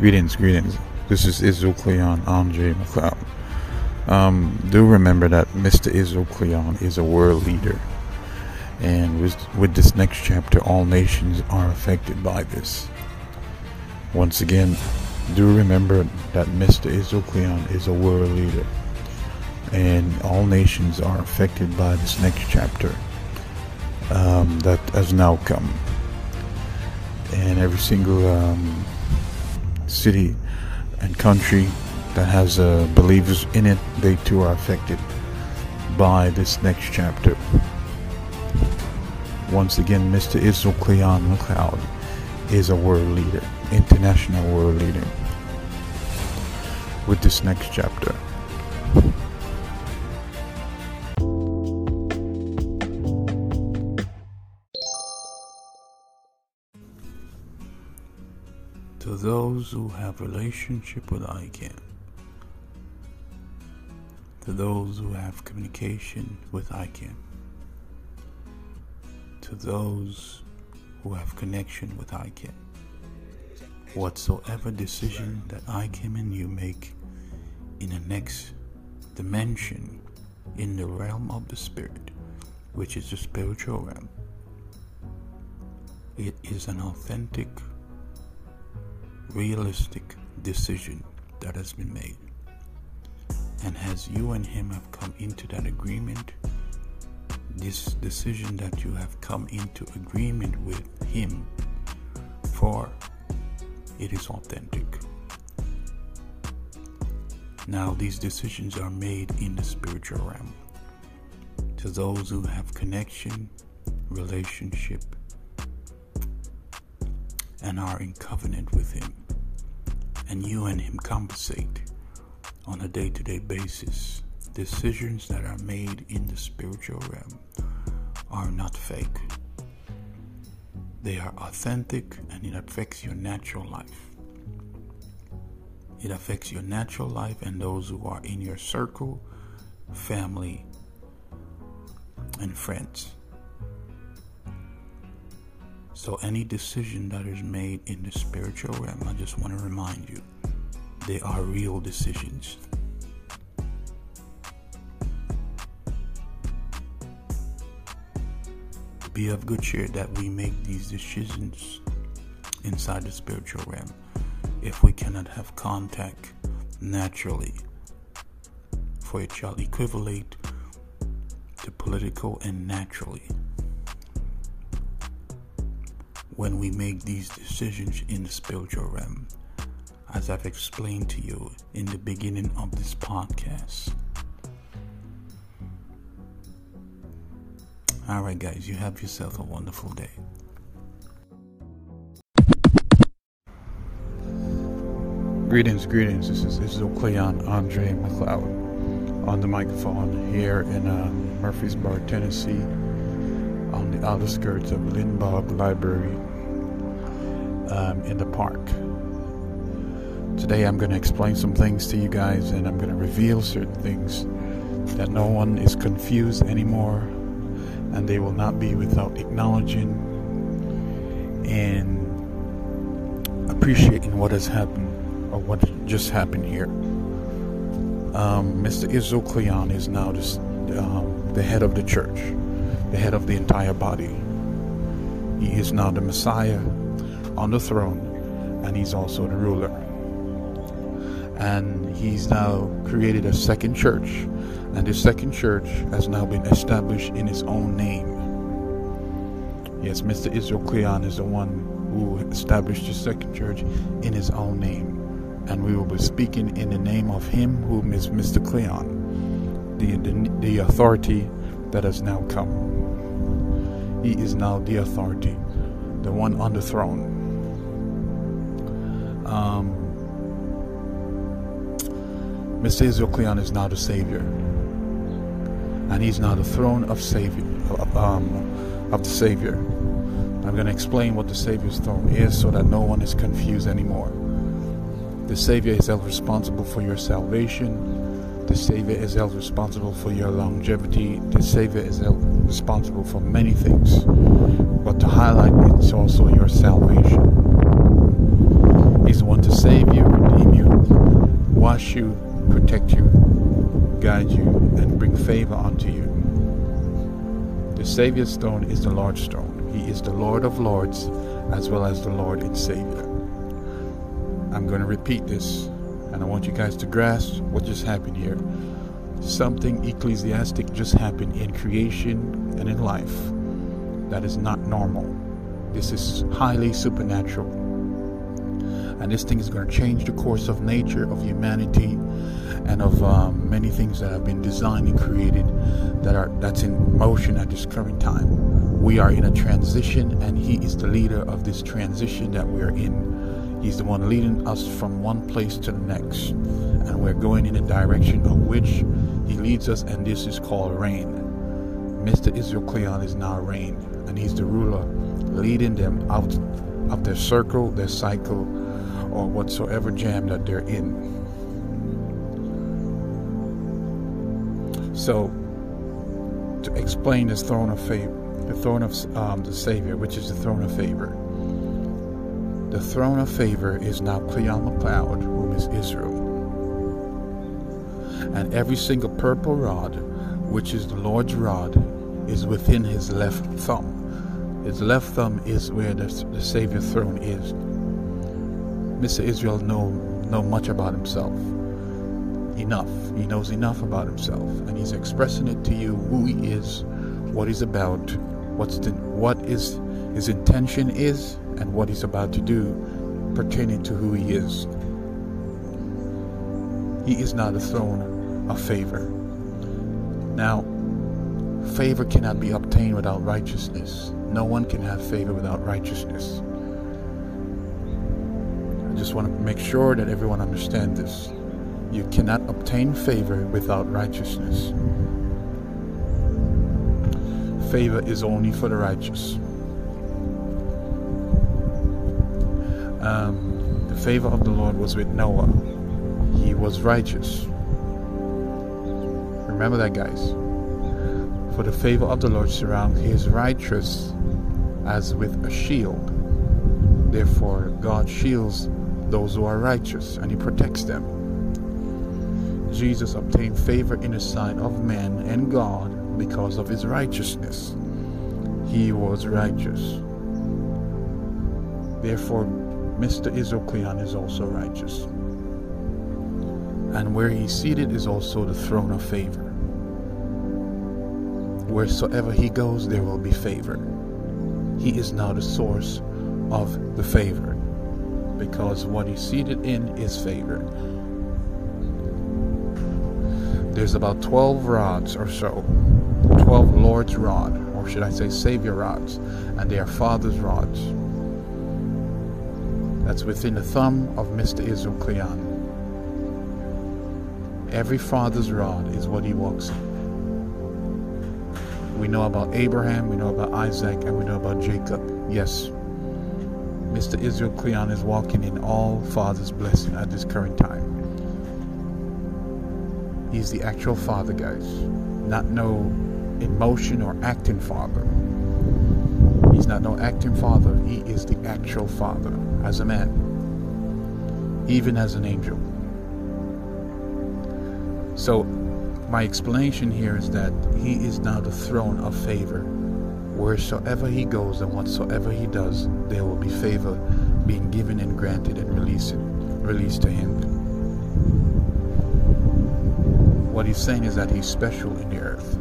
Greetings, greetings. This is Israel Cleon Andre McLeod. Um, do remember that Mr. Israel Cleon is a world leader. And with, with this next chapter, all nations are affected by this. Once again, do remember that Mr. Israel Cleon is a world leader. And all nations are affected by this next chapter um, that has now come. And every single um, city and country that has uh, believers in it, they too are affected by this next chapter. Once again, Mr. Israel Cleon McLeod is a world leader, international world leader, with this next chapter. Those who have relationship with ICAM, to those who have communication with ICAM, to those who have connection with ICAM. Whatsoever decision that ICAM and you make in the next dimension in the realm of the spirit, which is the spiritual realm, it is an authentic realistic decision that has been made. And as you and him have come into that agreement, this decision that you have come into agreement with him for, it is authentic. Now, these decisions are made in the spiritual realm. To those who have connection, relationship, and are in covenant with Him. And you and Him compensate on a day to day basis. Decisions that are made in the spiritual realm are not fake, they are authentic and it affects your natural life. It affects your natural life and those who are in your circle, family, and friends. So, any decision that is made in the spiritual realm, I just want to remind you, they are real decisions. Be of good cheer that we make these decisions inside the spiritual realm. If we cannot have contact naturally, for it shall equivalent to political and naturally when we make these decisions in the spiritual realm, as I've explained to you in the beginning of this podcast. All right, guys, you have yourself a wonderful day. Greetings, greetings. This is Israel Cleon Andre McLeod on the microphone here in uh, Murfreesboro, Tennessee, on the outskirts of Linebaugh Library um, in the park. Today I'm going to explain some things to you guys and I'm going to reveal certain things that no one is confused anymore and they will not be without acknowledging and appreciating what has happened or what just happened here. Um, Mr. Cleon is now just, um, the head of the church, the head of the entire body. He is now the Messiah on the throne, and he's also the ruler. And he's now created a second church, and this second church has now been established in his own name. Yes, Mr. Israel Cleon is the one who established the second church in his own name. And we will be speaking in the name of him whom is Mr. Cleon, the, the, the authority that has now come. He is now the authority, the one on the throne. Um, Mr. Israel Cleon is now the Savior. And he's now the throne of Savior um, of the Savior. I'm going to explain what the Savior's throne is so that no one is confused anymore. The Savior is held responsible for your salvation. The Savior is held responsible for your longevity. The Savior is held responsible for many things. But to highlight, it's also your salvation. He's the one to save you bless you, protect you, guide you, and bring favor unto you. The Savior stone is the Lord stone. He is the Lord of Lords as well as the Lord and Savior. I'm going to repeat this, and I want you guys to grasp what just happened here. Something ecclesiastic just happened in creation and in life that is not normal. This is highly supernatural. And this thing is going to change the course of nature, of humanity, and of um, many things that have been designed and created that are that's in motion at this current time. We are in a transition, and He is the leader of this transition that we are in. He's the one leading us from one place to the next, and we're going in a direction of which He leads us, and this is called reign. Mr. Israel Cleon is now reign, and He's the ruler, leading them out of their circle, their cycle, or whatsoever jam that they're in. So, to explain this throne of favor, the throne of um, the Savior, which is the throne of favor. The throne of favor is now Cleon McLeod, whom is Israel. And every single purple rod, which is the Lord's rod, is within his left thumb. His left thumb is where the, the Savior throne is. Mr. Israel know know much about himself enough. He knows enough about himself, and he's expressing it to you who he is, what he's about, what's the, what is his intention is, and what he's about to do pertaining to who he is. He is not a throne of favor. Now, favor cannot be obtained without righteousness. No one can have favor without righteousness. Just want to make sure that everyone understands this. You cannot obtain favor without righteousness. Favor is only for the righteous. Um, the favor of the Lord was with Noah. He was righteous. Remember that, guys. For the favor of the Lord surrounds his righteous as with a shield. Therefore, God shields those who are righteous and he protects them. Jesus obtained favor in the sight of men and God because of his righteousness. He was righteous. Therefore, Mr. Israel Cleon is also righteous. And where he's seated is also the throne of favor. Wheresoever he goes, there will be favor. He is now the source of the favor because what he's seated in is favor there's about 12 rods or so, 12 Lord's rod, or should I say Savior rods, and they are Father's rods. That's within the thumb of Mr. Israel Cleon. Every father's rod is what he walks in. We know about Abraham, we know about Isaac, and we know about Jacob. Yes, Mr. Israel Cleon is walking in all Father's blessing at this current time. He's the actual father, guys. Not no emotion or acting father. He's not no acting father. He is the actual father as a man, even as an angel. So, my explanation here is that he is now the throne of favor. Wheresoever he goes and whatsoever he does, there will be favor being given and granted and released, released to him. What he's saying is that he's special in the earth.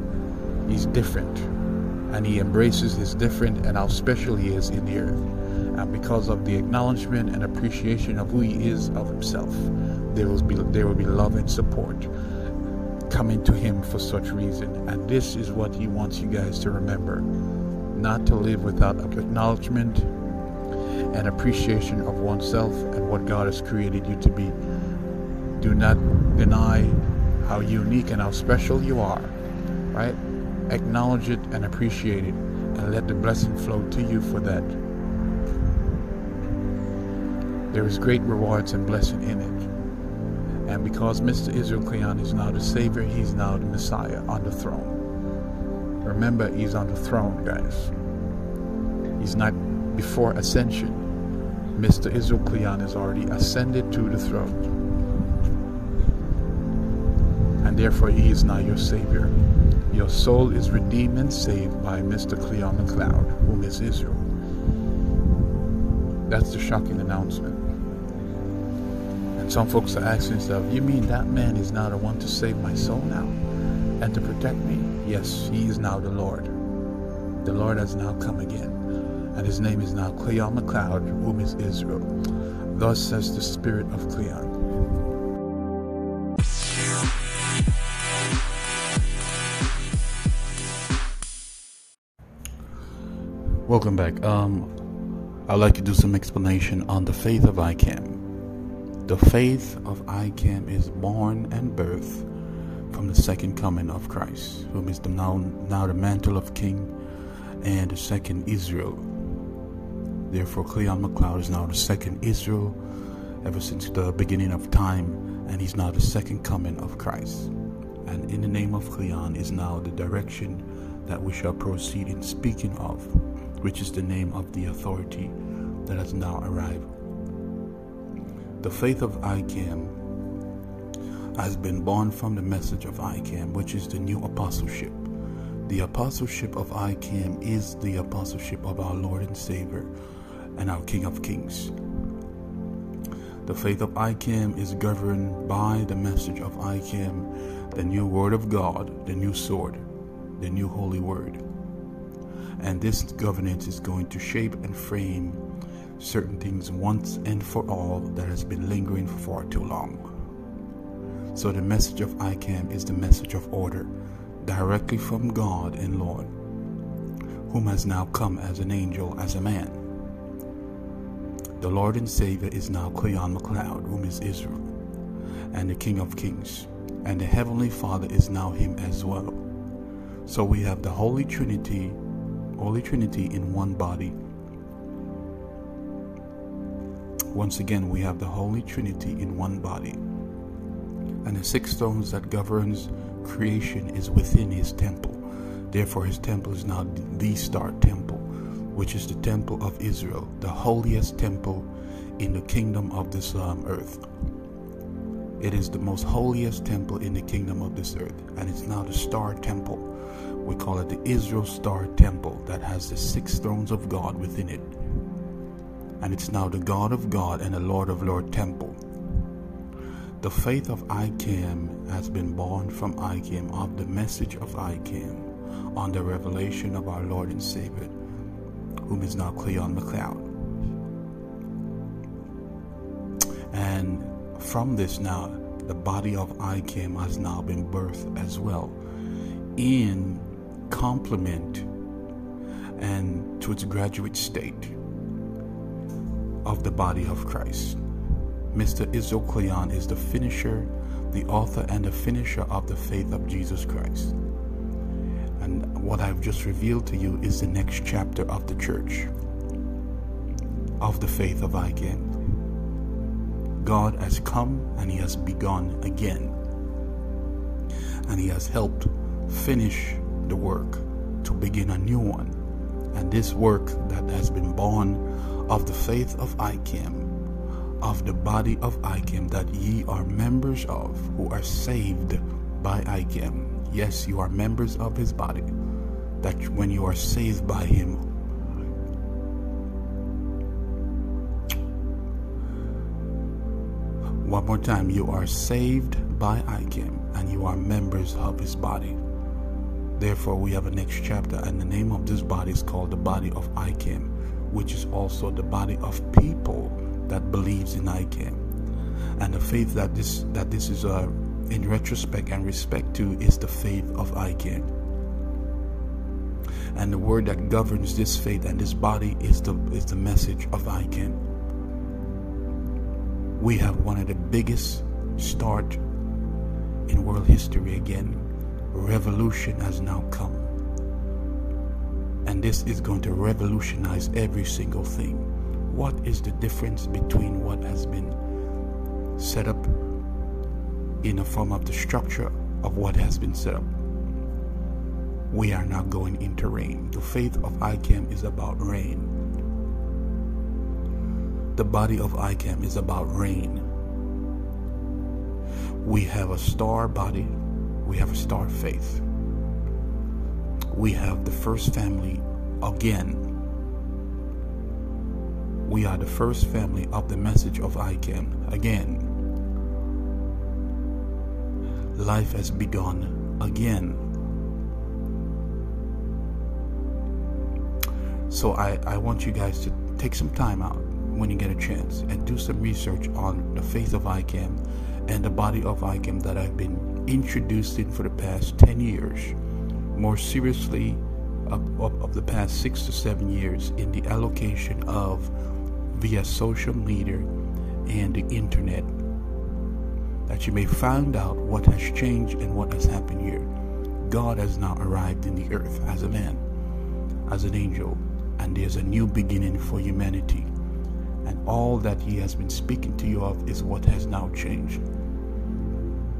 He's different. And he embraces his different and how special he is in the earth. And because of the acknowledgement and appreciation of who he is of himself, there will be there will be love and support coming to him for such reason. And this is what he wants you guys to remember. Not to live without acknowledgement and appreciation of oneself and what God has created you to be. Do not deny how unique and how special you are, right? Acknowledge it and appreciate it, and let the blessing flow to you for that. There is great rewards and blessing in it. And because Mr. Israel Cleon is now the Savior, he's now the Messiah on the throne. Remember, he's on the throne, guys. He's not before ascension. Mr. Israel Cleon has already ascended to the throne. and therefore he is now your Savior. Your soul is redeemed and saved by Mr. Cleon McLeod, whom is Israel. That's the shocking announcement. And some folks are asking themselves, You mean that man is now the one to save my soul now and to protect me? Yes, he is now the Lord. The Lord has now come again, and his name is now Cleon McLeod, whom is Israel. Thus says the Spirit of Cleon. Welcome back. Um, I'd like to do some explanation on the faith of ICAM. The faith of ICAM is born and birthed from the second coming of Christ, whom is the now, now the mantle of king and the second Israel. Therefore, Cleon McLeod is now the second Israel ever since the beginning of time, and he's now the second coming of Christ. And in the name of Cleon is now the direction that we shall proceed in speaking of which is the name of the authority that has now arrived. The faith of ICAM has been born from the message of ICAM, which is the new apostleship. The apostleship of ICAM is the apostleship of our Lord and Savior and our King of Kings. The faith of ICAM is governed by the message of ICAM, the new Word of God, the new sword, the new Holy Word. And this governance is going to shape and frame certain things once and for all that has been lingering for far too long. So the message of ICAM is the message of order directly from God and Lord, whom has now come as an angel, as a man. The Lord and Savior is now Cleon McLeod, whom is Israel, and the King of Kings, and the Heavenly Father is now him as well. So we have the Holy Trinity Holy Trinity in one body. Once again, we have the Holy Trinity in one body. And the six stones that governs creation is within his temple. Therefore, his temple is now the star temple, which is the temple of Israel, the holiest temple in the kingdom of this um, earth. It is the most holiest temple in the kingdom of this earth, and it's now the star temple we call it the Israel Star Temple that has the six thrones of God within it. And it's now the God of God and the Lord of Lord temple. The faith of ICAM has been born from ICAM of the message of ICAM on the revelation of our Lord and Savior, whom is now Cleon McLeod. And from this now, the body of ICAM has now been birthed as well in complement and to its graduate state of the body of Christ. Mr. Israel is the finisher, the author, and the finisher of the faith of Jesus Christ. And what I've just revealed to you is the next chapter of the church, of the faith of ICAM. God has come and He has begun again. And He has helped finish the work to begin a new one. And this work that has been born of the faith of ICAM, of the body of ICAM that ye are members of, who are saved by ICAM. Yes, you are members of his body. That when you are saved by him, one more time, you are saved by ICAM and you are members of his body. Therefore, we have a next chapter, and the name of this body is called the body of ICAM, which is also the body of people that believes in ICAM. And the faith that this that this is uh, in retrospect and respect to is the faith of ICAM. And the word that governs this faith and this body is the is the message of ICAM. We have one of the biggest start in world history again revolution has now come. And this is going to revolutionize every single thing. What is the difference between what has been set up in a form of the structure of what has been set up? We are now going into reign. The faith of ICAM is about reign. The body of ICAM is about reign. We have a star body we have a star faith. We have the first family again. We are the first family of the message of ICAM again. Life has begun again. So I, I want you guys to take some time out when you get a chance and do some research on the faith of ICAM and the body of ICAM that I've been introduced in for the past 10 years. More seriously, of, of the past six to seven years in the allocation of via social media and the internet that you may find out what has changed and what has happened here. God has now arrived in the earth as a man, as an angel, and there's a new beginning for humanity. And all that He has been speaking to you of is what has now changed.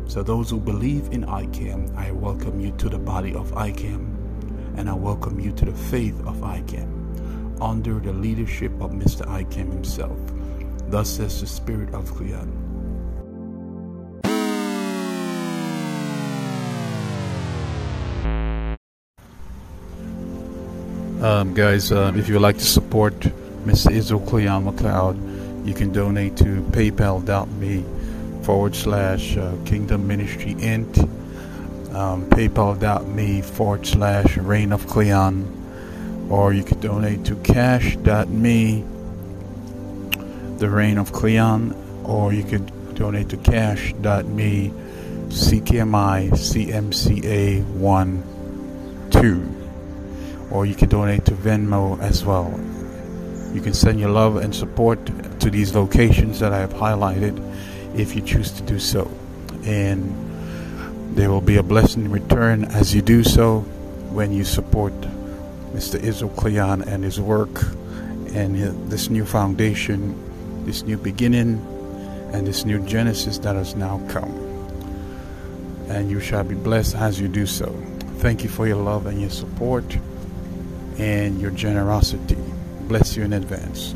So, those who believe in ICAM, I welcome you to the body of ICAM, and I welcome you to the faith of ICAM, under the leadership of Mr. ICAM himself. Thus says the Spirit of Cleon. Um, guys, uh, if you would like to support Mr. Israel Cleon McLeod, you can donate to paypal.me forward slash uh, Kingdom Ministry Int, um, paypal.me forward slash Reign of Cleon, or you could donate to cash.me, the Reign of Cleon, or you could donate to cash.me, CKMI CMCA 1 2 or you can donate to Venmo as well. You can send your love and support to these locations that I have highlighted if you choose to do so. And there will be a blessing in return as you do so when you support Mr. Israel Cleon and his work and his, this new foundation, this new beginning, and this new Genesis that has now come. And you shall be blessed as you do so. Thank you for your love and your support and your generosity. Bless you in advance.